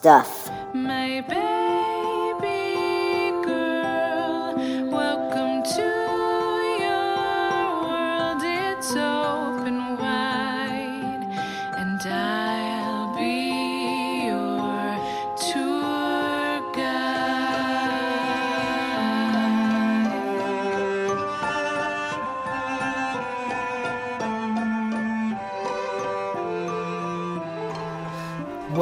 Stuff. My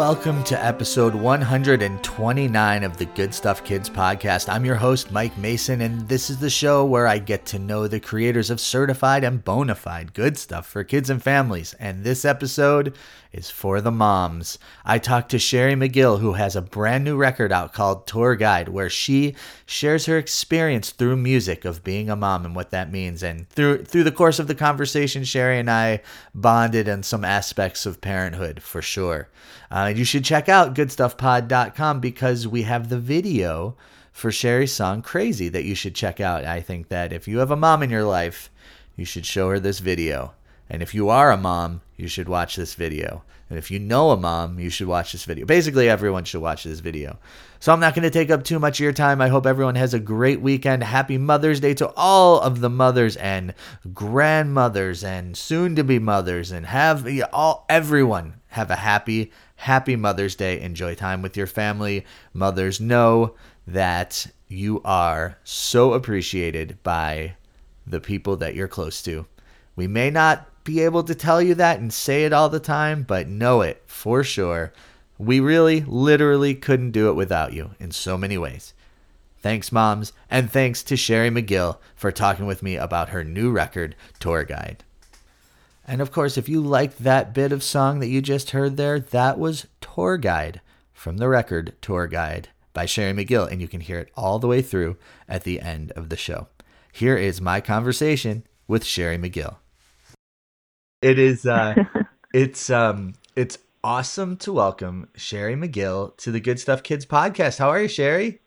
Welcome to episode 129 of the Good Stuff Kids podcast. I'm your host, Mike Mason, and this is the show where I get to know the creators of certified and bona fide good stuff for kids and families. And this episode is for the moms. I talked to Cheri Magill, who has a brand new record out called Tour Guide, where she shares her experience through music of being a mom and what that means. And through through the course of the conversation, Cheri and I bonded on some aspects of parenthood for sure. Uh, you should check out goodstuffpod.com because we have the video for Cheri's song Crazy that you should check out. I think that if you have a mom in your life, you should show her this video. And if you are a mom, you should watch this video. And if you know a mom, you should watch this video. Basically, everyone should watch this video. So I'm not going to take up too much of your time. I hope everyone has a great weekend. Happy Mother's Day to all of the mothers and grandmothers and soon to be mothers and have all everyone have a happy happy Mother's Day. Enjoy time with your family. Mothers know that you are so appreciated by the people that you're close to. We may not be able to tell you that and say it all the time, but know it for sure. We really, literally couldn't do it without you in so many ways. Thanks, moms, and thanks to Cheri Magill for talking with me about her new record, Tour Guide. And of course, if you liked that bit of song that you just heard there, that was Tour Guide from the record Tour Guide by Cheri Magill, and you can hear it all the way through at the end of the show. Here is my conversation with Cheri Magill. It is uh it's um it's awesome to welcome Cheri Magill to the Good Stuff Kids podcast. How are you, Cheri?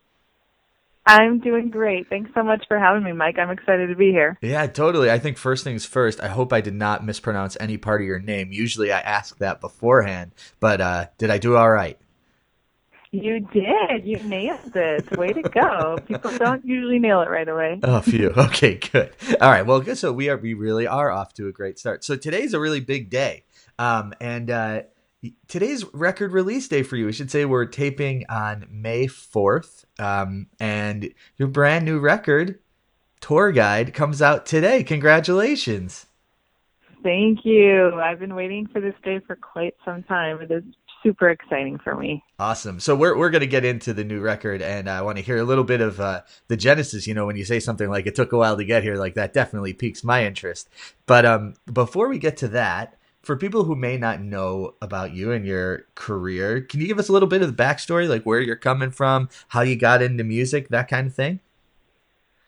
I'm doing great. Thanks so much for having me, Mike. I'm excited to be here. Yeah, totally. I think first things first, I hope I did not mispronounce any part of your name. Usually I ask that beforehand, but uh did I do all right? You did. You nailed it. Way to go. People don't usually nail it right away. Oh, phew. Okay, good. All right. Well, good. So we are we really are off to a great start. So today's a really big day, um, and uh, today's record release day for you. We should say we're taping on May fourth, um, and your brand new record, Tour Guide, comes out today. Congratulations! Thank you. I've been waiting for this day for quite some time. It is super exciting for me. Awesome. So we're we're gonna get into the new record, and I want to hear a little bit of uh, the genesis. You know, when you say something like it took a while to get here, like that definitely piques my interest. But um, before we get to that, for people who may not know about you and your career, can you give us a little bit of the backstory, like where you're coming from, how you got into music, that kind of thing?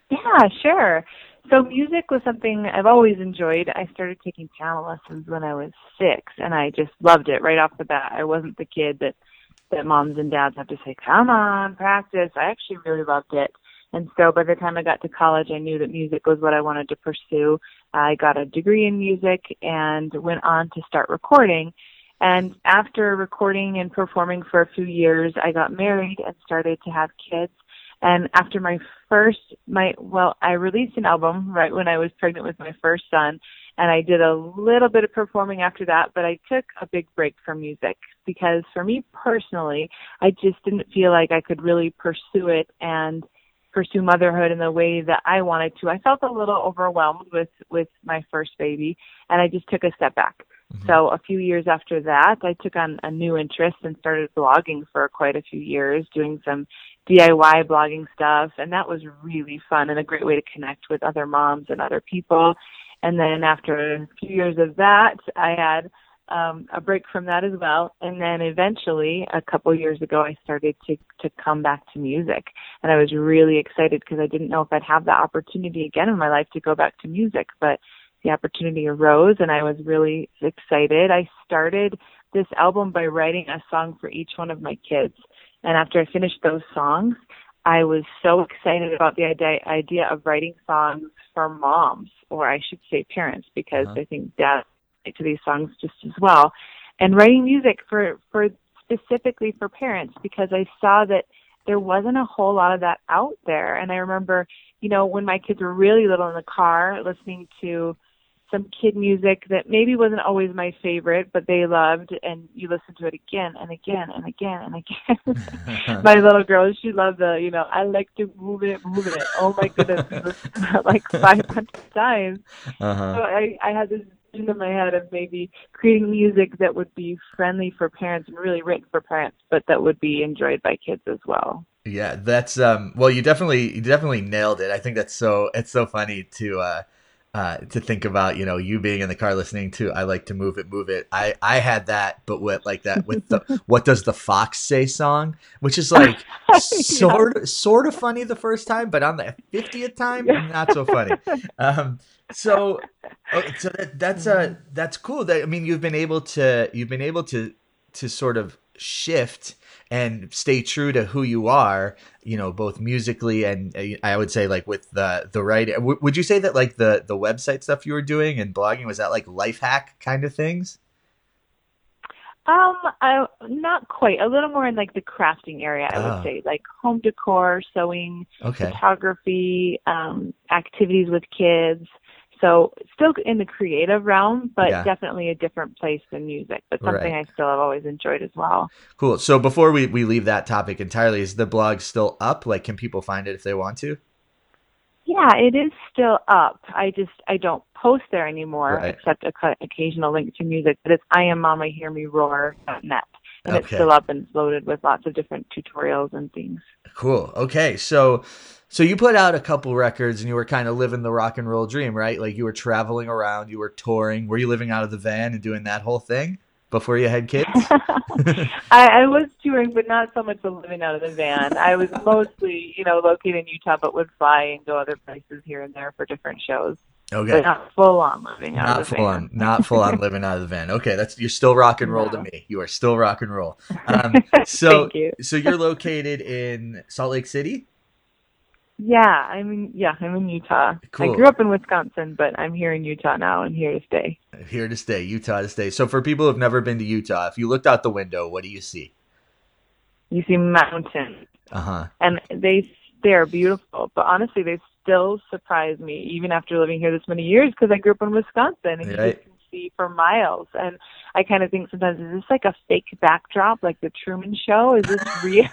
Yeah, sure. So music was something I've always enjoyed. I started taking piano lessons when I was six, and I just loved it right off the bat. I wasn't the kid that that moms and dads have to say, "Come on, practice." I actually really loved it. And so by the time I got to college, I knew that music was what I wanted to pursue. I got a degree in music and went on to start recording. And after recording and performing for a few years, I got married and started to have kids. And after my first, my, well, I released an album right when I was pregnant with my first son. And I did a little bit of performing after that, but I took a big break from music because for me personally, I just didn't feel like I could really pursue it and pursue motherhood in the way that I wanted to. I felt a little overwhelmed with with my first baby and I just took a step back. Mm-hmm. So a few years after that, I took on a new interest and started blogging for quite a few years, doing some DIY blogging stuff, and that was really fun and a great way to connect with other moms and other people. And then after a few years of that, I had um, a break from that as well. And then eventually, a couple years ago, I started to to come back to music, and I was really excited because I didn't know if I'd have the opportunity again in my life to go back to music, but the opportunity arose, and I was really excited. I started this album by writing a song for each one of my kids, and after I finished those songs, I was so excited about the idea, idea of writing songs for moms, or I should say parents, because uh-huh. I think dads to these songs just as well. And writing music for, for specifically for parents because I saw that there wasn't a whole lot of that out there. And I remember, you know, when my kids were really little in the car listening to some kid music that maybe wasn't always my favorite, but they loved, and you listen to it again and again and again and again. my little girl, she loved the, you know, I like to move it, move it. Oh my goodness, like 500 times. Uh-huh. So I, I had this vision in my head of maybe creating music that would be friendly for parents and really written for parents, but that would be enjoyed by kids as well. Yeah, that's um. Well, you definitely, you definitely nailed it. I think that's so. It's so funny to. uh uh, to think about, you know, you being in the car listening to "I like to move it, move it." I I had that, but with like that with the "What Does the Fox Say" song, which is like sort of sort of funny the first time, but on the fiftieth time, not so funny. Um, so oh, so that, that's uh that's cool. That I mean, you've been able to you've been able to to sort of shift and stay true to who you are you know both musically and uh, i would say like with the the writing w- would you say that like the the website stuff you were doing and blogging was that like life hack kind of things um I, not quite a little more in like the crafting area i would oh. say like home decor sewing okay. photography um activities with kids so still in the creative realm, but yeah. definitely a different place than music, but something right. I still have always enjoyed as well. Cool. So before we, we leave that topic entirely, is the blog still up? Like, can people find it if they want to? Yeah, it is still up. I just I don't post there anymore, right. except a occasional link to music. But it's I am Mama Hear Me Roar.net, and okay. it's still up and it's loaded with lots of different tutorials and things. Cool. Okay, so so you put out a couple records and you were kind of living the rock and roll dream, right? Like you were traveling around, you were touring. Were you living out of the van and doing that whole thing before you had kids? I, I was touring, but not so much the living out of the van. I was mostly, you know, located in Utah, but would fly and go other places here and there for different shows. Okay. But not full on living out not of the full van. On, not full on living out of the van. Okay, that's you're still rock and roll no. to me. You are still rock and roll. Um, so, you. so you're located in Salt Lake City. Yeah, I'm in, yeah, I'm in Utah. Cool. I grew up in Wisconsin, but I'm here in Utah now and here to stay. Here to stay, Utah to stay. So for people who've never been to Utah, if you looked out the window, what do you see? You see mountains. Uh-huh. And they they're beautiful, but honestly they still surprise me even after living here this many years because I grew up in Wisconsin and right. you see for miles. And I kind of think sometimes, is this like a fake backdrop, like the Truman Show? Is this real?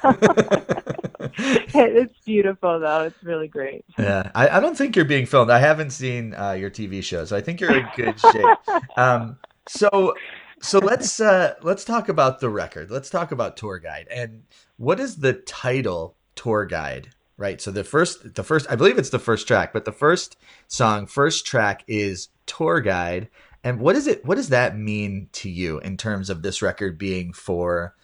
it's beautiful, though. It's really great. Yeah, I, I, don't think you're being filmed. I haven't seen uh, your TV show, so I think you're in good shape. Um, so, so let's uh, let's talk about the record. Let's talk about Tour Guide and what is the title Tour Guide right? So the first, the first, I believe it's the first track, but the first song, first track is Tour Guide, and what does it what does that mean to you in terms of this record being for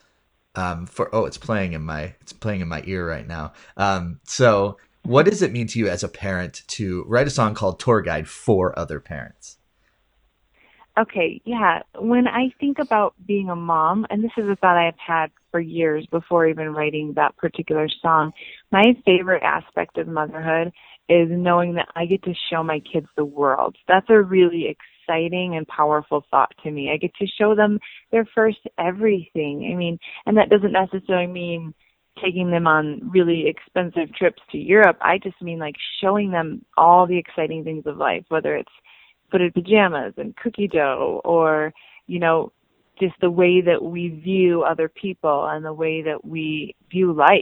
um for oh it's playing in my it's playing in my ear right now. Um so what does it mean to you as a parent to write a song called Tour Guide for other parents? Okay, yeah. When I think about being a mom, and this is a thought I've had for years before even writing that particular song, my favorite aspect of motherhood is knowing that I get to show my kids the world. That's a really exciting and powerful thought to me. I get to show them their first everything. I mean, and that doesn't necessarily mean taking them on really expensive trips to Europe. I just mean like showing them all the exciting things of life, whether it's footed pajamas and cookie dough or, you know, just the way that we view other people and the way that we view life.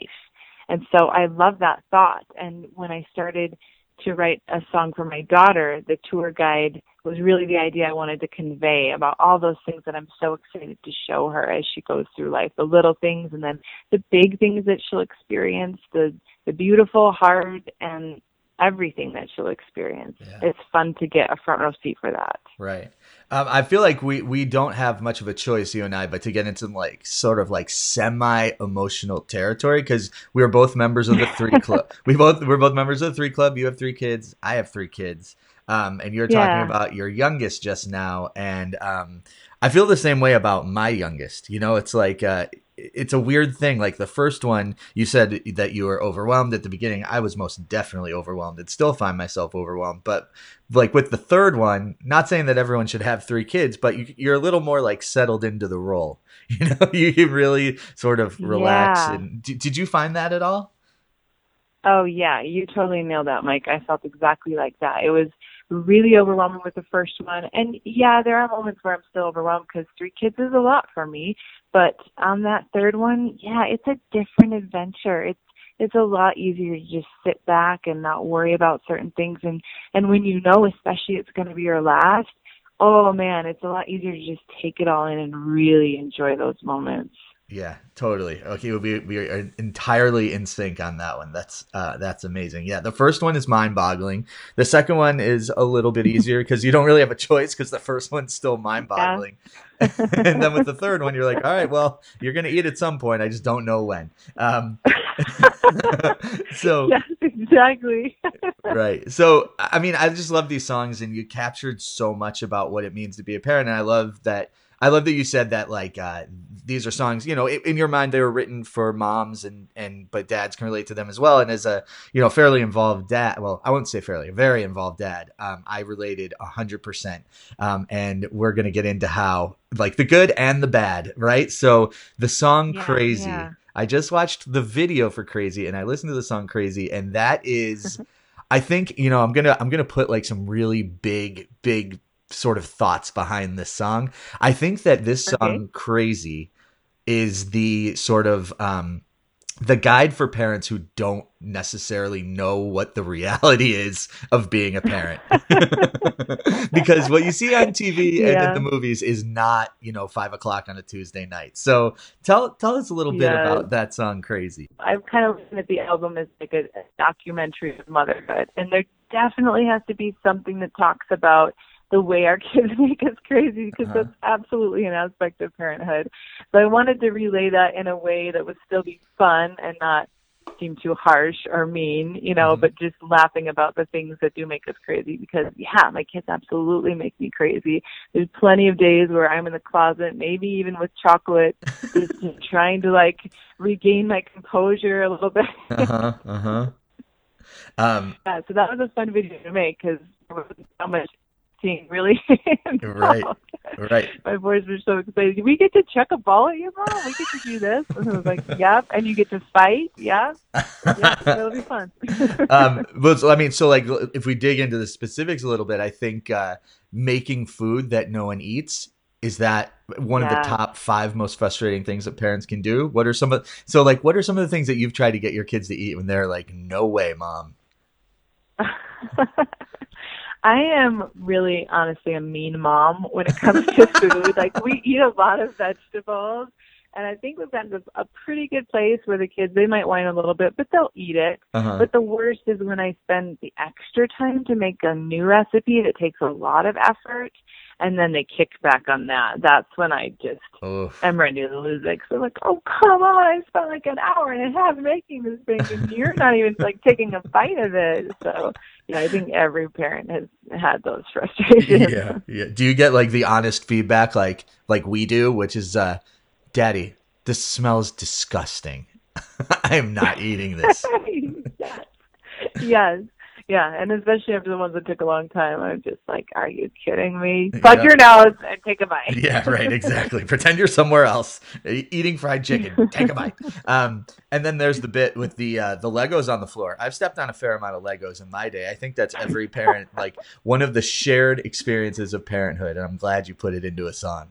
And so I love that thought. And when I started to write a song for my daughter, the tour guide was really the idea I wanted to convey about all those things that I'm so excited to show her as she goes through life. The little things and then the big things that she'll experience, the the beautiful, hard and everything that she'll experience. Yeah. It's fun to get a front row seat for that. Right. Um, I feel like we we don't have much of a choice, you and I, but to get into like sort of like semi emotional territory because we are both members of the three club. we both we're both members of the three club. You have three kids. I have three kids. Um, and you're talking yeah. about your youngest just now, and um, I feel the same way about my youngest. You know, it's like uh, it's a weird thing. Like the first one, you said that you were overwhelmed at the beginning. I was most definitely overwhelmed and still find myself overwhelmed. But like with the third one, not saying that everyone should have three kids, but you, you're a little more like settled into the role. You know, you really sort of relax. Yeah. And did, did you find that at all? Oh yeah, you totally nailed that, Mike. I felt exactly like that. It was really overwhelming with the first one, and yeah, there are moments where I'm still overwhelmed because three kids is a lot for me. But on that third one, yeah, it's a different adventure. It's it's a lot easier to just sit back and not worry about certain things, and and when you know, especially it's going to be your last, oh man, it's a lot easier to just take it all in and really enjoy those moments. Yeah, totally. Okay, we we are entirely in sync on that one. That's uh, that's amazing. Yeah, the first one is mind-boggling. The second one is a little bit easier because you don't really have a choice because the first one's still mind-boggling. and then with the third one, you're like, all right, well, you're gonna eat at some point. I just don't know when. Um, so yes, exactly. right. So, I mean, I just love these songs, and you captured so much about what it means to be a parent. And I love that. I love that you said that, like, uh, these are songs, you know, in, in your mind, they were written for moms and, and, but dads can relate to them as well. And as a, you know, fairly involved dad, well, I won't say fairly, a very involved dad, um, I related a hundred percent. Um, and we're going to get into how, like, the good and the bad, right? So the song Yeah, Crazy. yeah. I just watched the video for Crazy and I listened to the song Crazy and that is I think, you know, I'm to I'm going to put like some really big big sort of thoughts behind this song. I think that this song Okay. Crazy is the sort of um the guide for parents who don't necessarily know what the reality is of being a parent. because what you see on TV and Yeah. in the movies is not, you know, five o'clock on a Tuesday night. So tell tell us a little bit about that song Crazy. I'm kind of looking at the album as like a, a documentary of motherhood, and there definitely has to be something that talks about the way our kids make us crazy because Uh-huh. that's absolutely an aspect of parenthood. So I wanted to relay that in a way that would still be fun and not seem too harsh or mean, you know, Mhm. but just laughing about the things that do make us crazy because yeah, my kids absolutely make me crazy. There's plenty of days where I'm in the closet, maybe even with chocolate, just trying to like regain my composure a little bit. Uh-huh. Uh-huh. Um Yeah, so that was a fun video to make because there wasn't so much really. Right. right. My boys were so excited. We get to chuck a ball at you, mom. We get to do this. And I was like, "Yep." And you get to fight. Yeah, yeah. It'll be fun. um but so- I mean so like if we dig into the specifics a little bit, I think uh making food that no one eats is that one of the top 5 most frustrating things that parents can do? What are some of So like what are some of the things that you've tried to get your kids to eat when they're like no way, mom? I am really, honestly, a mean mom when it comes to food. like we eat a lot of vegetables, and I think we've gotten to a pretty good place where the kids they might whine a little bit, but they'll eat it. Uh-huh. But the worst is when I spend the extra time to make a new recipe that takes a lot of effort, and then they kick back on that. That's when I just Oh. am ready to lose it. So I'm like, oh come on! I spent like an hour and a half making this thing, and you're not even like taking a bite of it. So yeah, I think every parent has had those frustrations. yeah, yeah. Do you get like the honest feedback like like we do, which is uh Daddy, this smells disgusting. I am not eating this. yes. Yes. Yeah, and especially after the ones that took a long time, I'm just like, "Are you kidding me? Plug Yeah. your nose and take a bite." yeah, right, exactly. Pretend you're somewhere else eating fried chicken. Take a bite. Um, and then there's the bit with the uh, the Legos on the floor. I've stepped on a fair amount of Legos in my day. I think that's every parent like one of the shared experiences of parenthood, and I'm glad you put it into a song.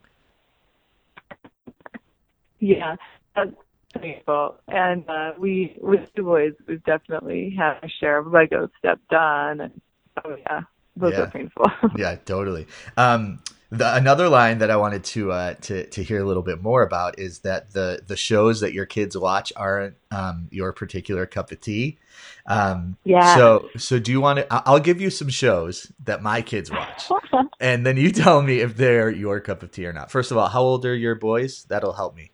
Yeah, that's painful. And uh, we, with two boys, we've definitely had a share of Lego stuff done. And, oh yeah, those Yeah. are painful. yeah, totally. Um, the, another line that I wanted to uh, to to hear a little bit more about is that the the shows that your kids watch aren't um, your particular cup of tea. Um, Yeah. So so do you want to? I'll give you some shows that my kids watch, and then you tell me if they're your cup of tea or not. First of all, how old are your boys? That'll help me.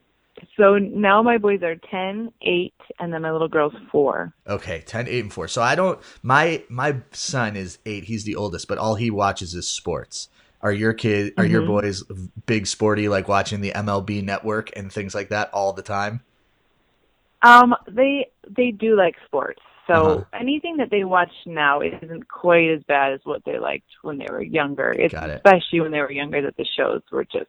So now my boys are ten, eight, and then my little girl's four. Okay, 10, 8, and 4. So I don't my my son is 8, he's the oldest, but all he watches is sports. Are your kid are your Mhm. boys big sporty like watching the MLB network and things like that all the time? Um, they they do like sports, so Uh-huh. anything that they watch now isn't quite as bad as what they liked when they were younger. It's Got it. especially when they were younger that the shows were just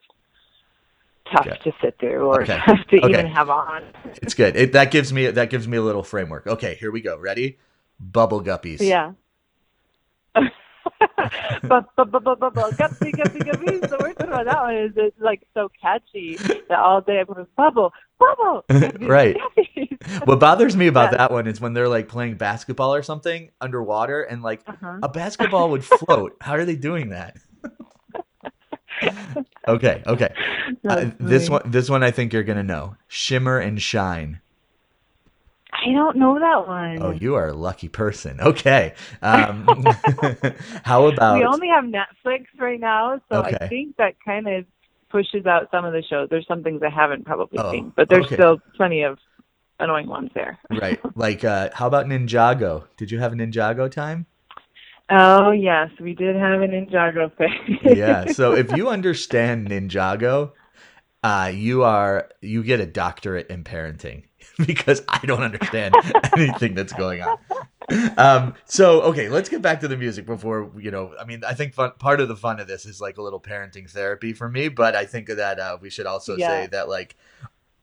tough Okay. to sit through or Okay. tough to Okay. even have on. It's good. It, that gives me that gives me a little framework. Okay, here we go. Ready? Bubble guppies. Yeah. but guppy guppy guppy. The worst about that one is it's like so catchy that all day everyone's bubble bubble. guppies, Right. guppies." What bothers me about Yeah. that one is when they're like playing basketball or something underwater and like Uh-huh. a basketball would float. How are they doing that? Okay, okay. Uh, this one this one I think you're going to know. Shimmer and shine. I don't know that one. Oh, you are a lucky person. Okay. Um, how about we only have Netflix right now, so Okay. I think that kind of pushes out some of the shows. There's some things I haven't probably Oh, seen, but there's okay. still plenty of annoying ones there. right? Like uh, how about Ninjago? Did you have a Ninjago time? Oh yes, we did have an Ninjago phase. yeah. So if you understand Ninjago, uh, you are you get a doctorate in parenting because I don't understand anything that's going on. Um, so okay, let's get back to the music before you know. I mean, I think fun, part of the fun of this is like a little parenting therapy for me, but I think that uh, we should also Yeah. say that like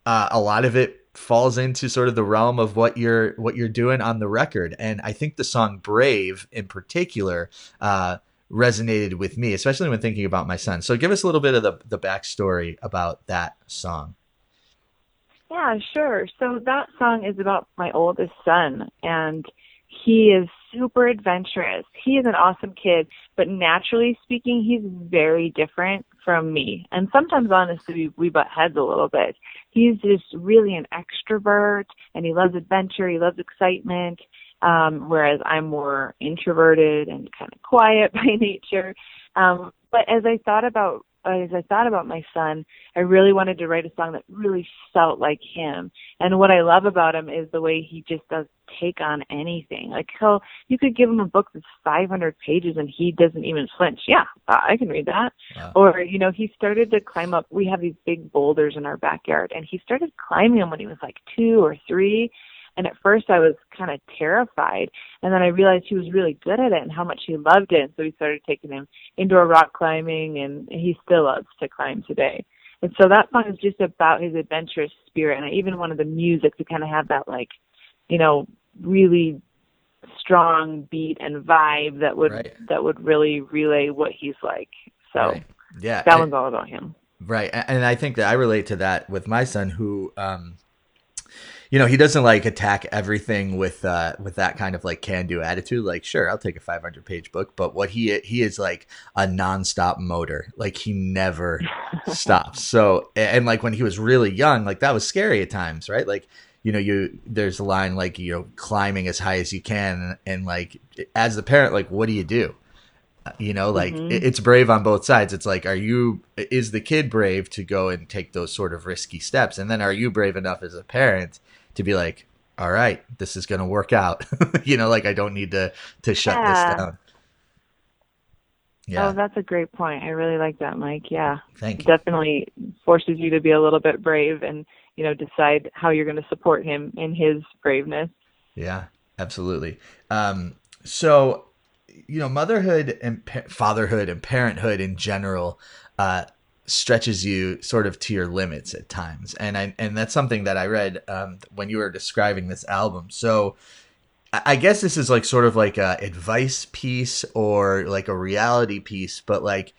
uh, a lot of it falls into sort of the realm of what you're what you're doing on the record and i think the song brave in particular uh resonated with me especially when thinking about my son so give us a little bit of the the backstory about that song Yeah, sure. So that song is about my oldest son, and he is super adventurous. He is an awesome kid, but naturally speaking, he's very different from me. And sometimes, honestly, we, we butt heads a little bit. He's just really an extrovert, and he loves adventure. He loves excitement. Um, whereas I'm more introverted and kind of quiet by nature. Um, but as I thought about Uh, as I thought about my son, I really wanted to write a song that really felt like him. And what I love about him is the way he just does take on anything. Like he'll, you could give him a book that's 500 pages and he doesn't even flinch. Yeah, I can read that. Wow. Or, you know, he started to climb up. We have these big boulders in our backyard and he started climbing them when he was like two or three. And at first I was kind of terrified. And then I realized he was really good at it and how much he loved it. And so we started taking him indoor rock climbing and he still loves to climb today. And so that song is just about his adventurous spirit. And I even wanted the music to kind of have that like, you know, really strong beat and vibe that would Right. that would really relay what he's like. So Right. yeah that one's all about him. Right. And I think that I relate to that with my son who um you know, he doesn't like attack everything with uh with that kind of like can do attitude. Like, sure, I'll take a 500 page book, but what he he is like a nonstop motor. Like he never stops. So and like when he was really young, like that was scary at times, right? Like you know, you there's a line like you know climbing as high as you can, and like as the parent, like what do you do? you know like Mhm. it- it's brave on both sides it's like are you is the kid brave to go and take those sort of risky steps and then are you brave enough as a parent to be like all right this is going to work out you know like i don't need to to shut Yeah. this down yeah Oh, that's a great point. I really like that, Mike. Yeah. thank you Definitely forces you to be a little bit brave and, you know, decide how you're going to support him in his braveness. Yeah, absolutely. Um, so, you know, motherhood and pa- fatherhood and parenthood in general uh, stretches you sort of to your limits at times, and I and that's something that I read um, when you were describing this album. So. I guess this is like sort of like a advice piece or like a reality piece, but like,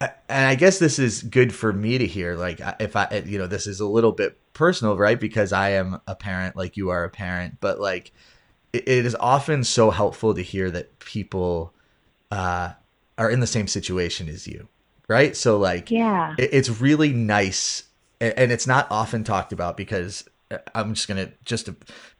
and I guess this is good for me to hear. Like, if I, you know, this is a little bit personal, right? Because I am a parent, like you are a parent, but like, it is often so helpful to hear that people uh, are in the same situation as you, right? So like, Yeah. it, it's really nice, and it's not often talked about because uh, I'm just gonna just to,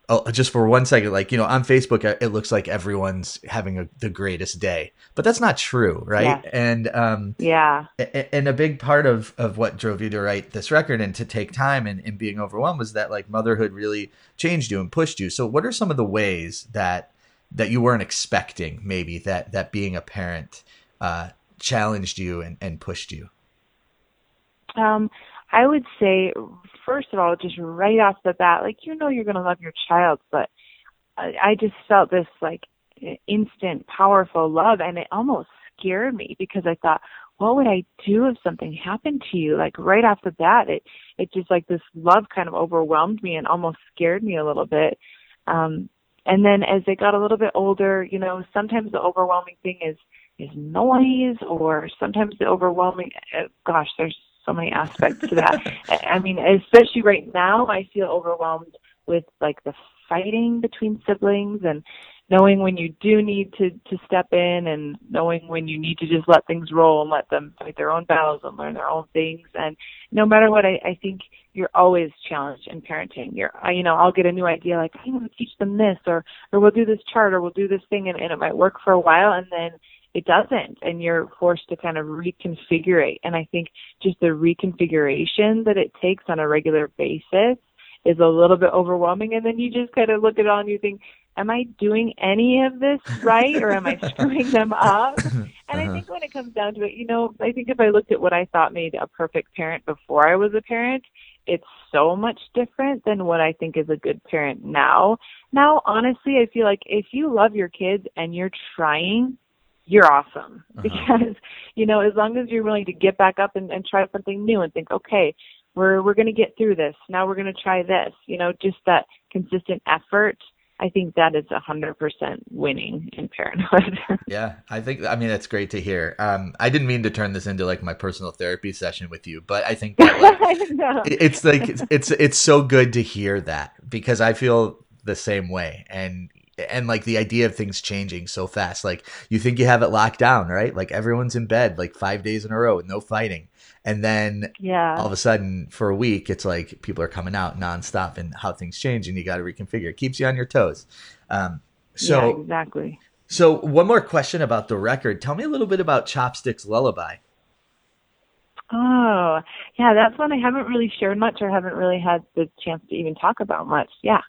oh, just for one second, like you know, on Facebook, uh, it looks like everyone's having a, the greatest day, but that's not true, right? Yeah. And um, Yeah. and a big part of, of what drove you to write this record and to take time and, and being overwhelmed was that like motherhood really changed you and pushed you. So what are some of the ways that that you weren't expecting maybe that that being a parent uh, challenged you and, and pushed you? Um, I would say, first of all, just right off the bat, like you know, you're going to love your child, but I, I just felt this like instant, powerful love, and it almost scared me because I thought, what would I do if something happened to you? Like right off the bat, it it just like this love kind of overwhelmed me and almost scared me a little bit. Um, and then as they got a little bit older, you know, sometimes the overwhelming thing is is noise, or sometimes the overwhelming. Uh, gosh, there's so many aspects to that. I mean, especially right now, I feel overwhelmed with like the fighting between siblings and knowing when you do need to to step in and knowing when you need to just let things roll and let them fight their own battles and learn their own things and no matter what i i think you're always challenged in parenting you're you know i'll get a new idea like i want to teach them this or or we'll do this chart or we'll do this thing and, and it might work for a while and then it doesn't and you're forced to kind of reconfigure it and i think just the reconfiguration that it takes on a regular basis is a little bit overwhelming. And then you just kind of look at it all and you think am i doing any of this right or am i screwing them up? And uh-huh. i think when it comes down to it you know i think if i looked at what i thought made a perfect parent before i was a parent it's so much different than what i think is a good parent now. Now honestly i feel like if you love your kids and you're trying you're awesome uh-huh. because you know as long as you're willing to get back up and, and try something new and think okay we're we're going to get through this. Now we're going to try this. You know, just that consistent effort. I think that is a hundred percent winning in parenthood. yeah, I think. I mean, that's great to hear. Um, I didn't mean to turn this into like my personal therapy session with you, but I think that, like, it's like it's, it's it's so good to hear that because I feel the same way, and and like the idea of things changing so fast. Like you think you have it locked down, right? Like everyone's in bed like five days in a row with no fighting. And then yeah. all of a sudden for a week, it's like people are coming out nonstop and how things change and you got to reconfigure. It keeps you on your toes. Um, so yeah, exactly. So one more question about the record. Tell me a little bit about Chopsticks Lullaby. Oh, yeah, that's one I haven't really shared much or haven't really had the chance to even talk about much. Yeah.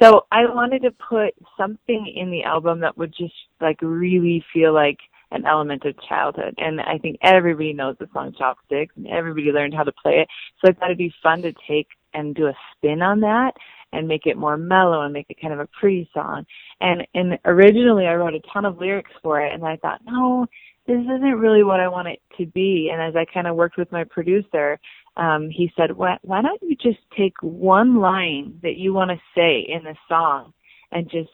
So I wanted to put something in the album that would just like really feel like an element of childhood. And I think everybody knows the song Chopsticks and everybody learned how to play it. So I thought it'd be fun to take and do a spin on that and make it more mellow and make it kind of a pretty song. And and originally I wrote a ton of lyrics for it and I thought, no, this isn't really what I want it to be. And as I kind of worked with my producer, um, he said, why, why don't you just take one line that you want to say in the song and just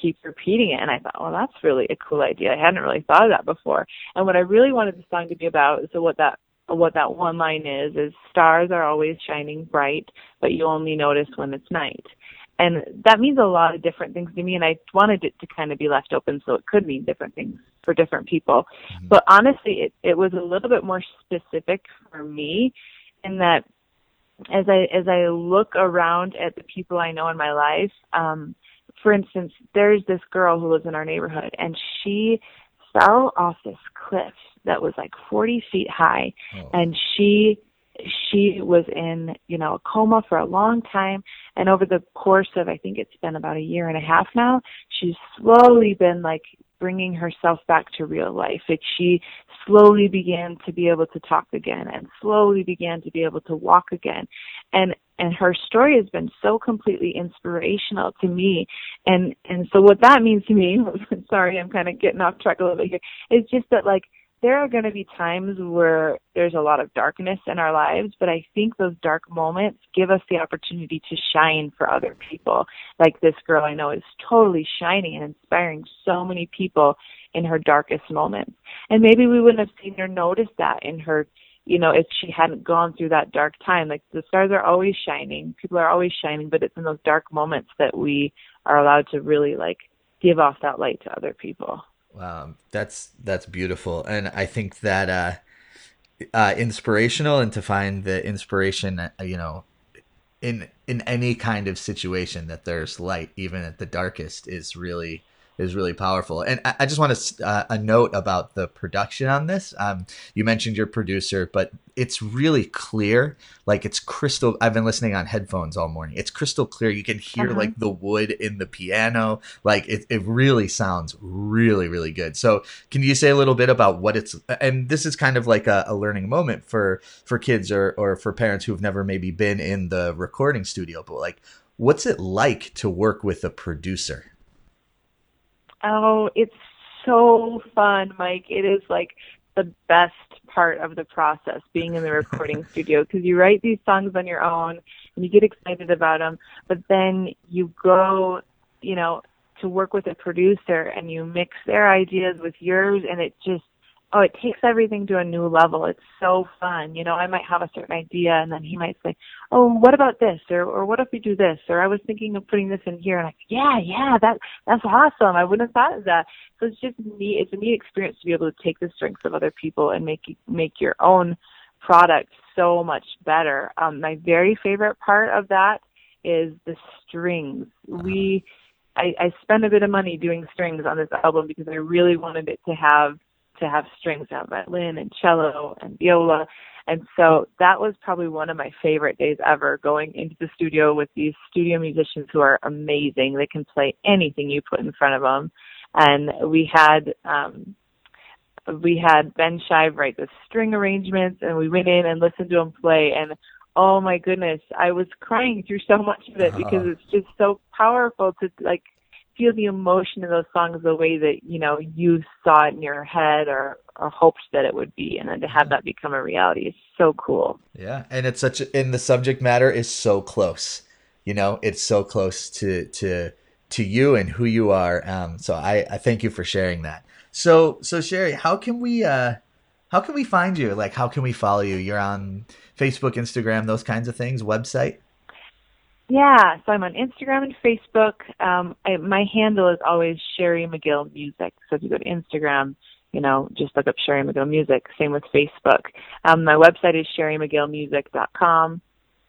keep repeating it? And I thought, well, that's really a cool idea. I hadn't really thought of that before. And what I really wanted the song to be about, so what that what that one line is, is stars are always shining bright, but you only notice when it's night. And that means a lot of different things to me, and I wanted it to kind of be left open so it could mean different things for different people. Mm-hmm. But honestly, it, it was a little bit more specific for me in that as I as I look around at the people I know in my life, um, for instance, there's this girl who lives in our neighborhood, and she fell off this cliff that was like 40 feet high, oh. and she she was in you know a coma for a long time, and over the course of I think it's been about a year and a half now, she's slowly been like bringing herself back to real life. Like she slowly began to be able to talk again and slowly began to be able to walk again. And and her story has been so completely inspirational to me. And and so what that means to me, sorry, I'm kind of getting off track a little bit here, is just that like there are going to be times where there's a lot of darkness in our lives, but I think those dark moments give us the opportunity to shine for other people. Like this girl I know is totally shining and inspiring so many people in her darkest moments. And maybe we wouldn't have seen or noticed that in her, you know, if she hadn't gone through that dark time. Like the stars are always shining, people are always shining, but it's in those dark moments that we are allowed to really like give off that light to other people. Wow, that's that's beautiful, and I think that uh, uh, inspirational, and to find the inspiration, uh, you know, in in any kind of situation that there's light, even at the darkest, is really is really powerful. And I, I just want to uh, a note about the production on this. Um, you mentioned your producer, but it's really clear. Like it's crystal. I've been listening on headphones all morning. It's crystal clear. You can hear Uh-huh. like the wood in the piano. Like it, it really sounds really, really good. So can you say a little bit about what it's, and this is kind of like a, a learning moment for, for kids or, or for parents who've never maybe been in the recording studio, but like, what's it like to work with a producer? Oh, it's so fun, Mike. It is like the best part of the process being in the recording studio because you write these songs on your own and you get excited about them, but then you go, you know, to work with a producer and you mix their ideas with yours and it just oh, it takes everything to a new level. It's so fun. You know, I might have a certain idea and then he might say, Oh, what about this? Or or what if we do this? Or I was thinking of putting this in here and I yeah, yeah, that that's awesome. I wouldn't have thought of that. So it's just neat it's a neat experience to be able to take the strengths of other people and make make your own product so much better. Um my very favorite part of that is the strings. We I, I spent a bit of money doing strings on this album because I really wanted it to have to have strings, have violin and cello and viola. And so that was probably one of my favorite days ever going into the studio with these studio musicians who are amazing. They can play anything you put in front of them. And we had, um, we had Ben Shive write the string arrangements and we went in and listened to him play and oh my goodness, I was crying through so much of it because it's just so powerful to like feel the emotion in those songs the way that you know you saw it in your head or or hoped that it would be and then to have that become a reality is so cool Yeah, and it's such a, and the subject matter is so close. You know, it's so close to to to you and who you are. Um, so I I thank you for sharing that. So so Cheri, how can we uh how can we find you? Like how can we follow you? You're on Facebook, Instagram, those kinds of things, website? Yeah so i'm on instagram and facebook um I, my handle is always cheri magill music so if you go to instagram you know just look up cheri magill music same with facebook um my website is cherimagillmusic.com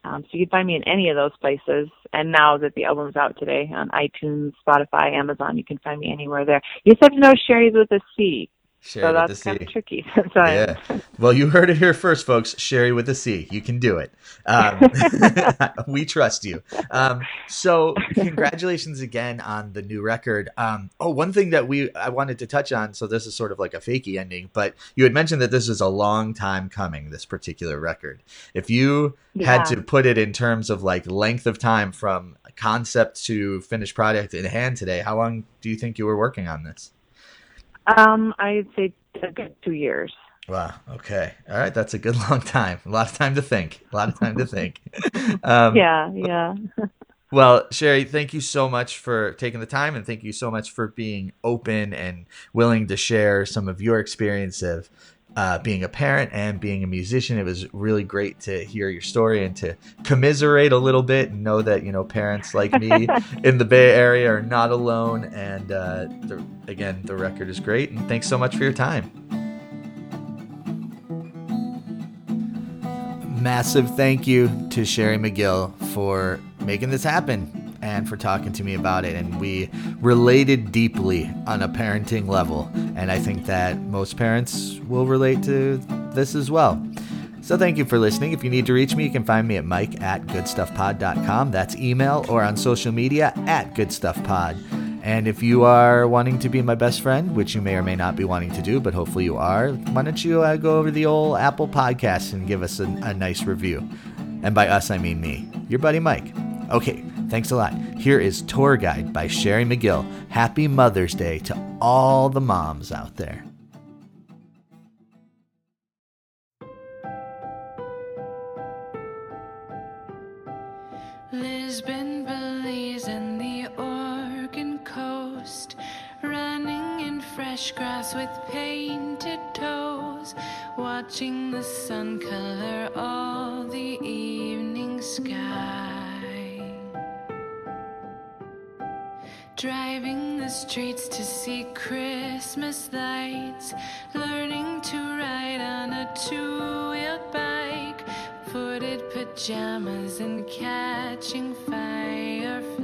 um, so you can find me in any of those places. And now that the album's out today on iTunes, Spotify, Amazon, you can find me anywhere there. You just have to know Cheri's with a C. Cheri so that's kind of tricky sometimes. Yeah. Well, you heard it here first, folks. Cheri with a C. You can do it. Um, we trust you. Um, so, congratulations again on the new record. Um, oh, one thing that we I wanted to touch on. So this is sort of like a fakey ending, but you had mentioned that this is a long time coming. This particular record. If you had to put it in terms of like length of time from concept to finished product in hand today, how long do you think you were working on this? Um, I'd say a good two years. Wow. Okay. All right. That's a good long time. A lot of time to think. A lot of time to think. Um, Yeah, yeah. Well, Cheri, thank you so much for taking the time, and thank you so much for being open and willing to share some of your experience of uh, being a parent and being a musician. It was really great to hear your story and to commiserate a little bit and know that you know parents like me in the Bay Area are not alone. And uh, the, again, the record is great, and thanks so much for your time. Massive thank you to Cheri Magill for making this happen and for talking to me about it. And we related deeply on a parenting level. And I think that most parents will relate to this as well. So thank you for listening. If you need to reach me, you can find me at mike at goodstuffpod.com. That's email or on social media at goodstuffpod. And if you are wanting to be my best friend, which you may or may not be wanting to do, but hopefully you are, why don't you uh, go over the old Apple Podcast and give us a, a nice review? And by us, I mean me, your buddy Mike. Okay, thanks a lot. Here is Tour Guide by Cheri Magill. Happy Mother's Day to all the moms out there. Lisbon, Belize, and the Oregon coast. Running in fresh grass with painted toes. Watching the sun color all the evening sky. Driving the streets to see Christmas lights. Learning to ride on a two wheeled bike. Footed pajamas and catching fireflies.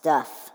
Stuff.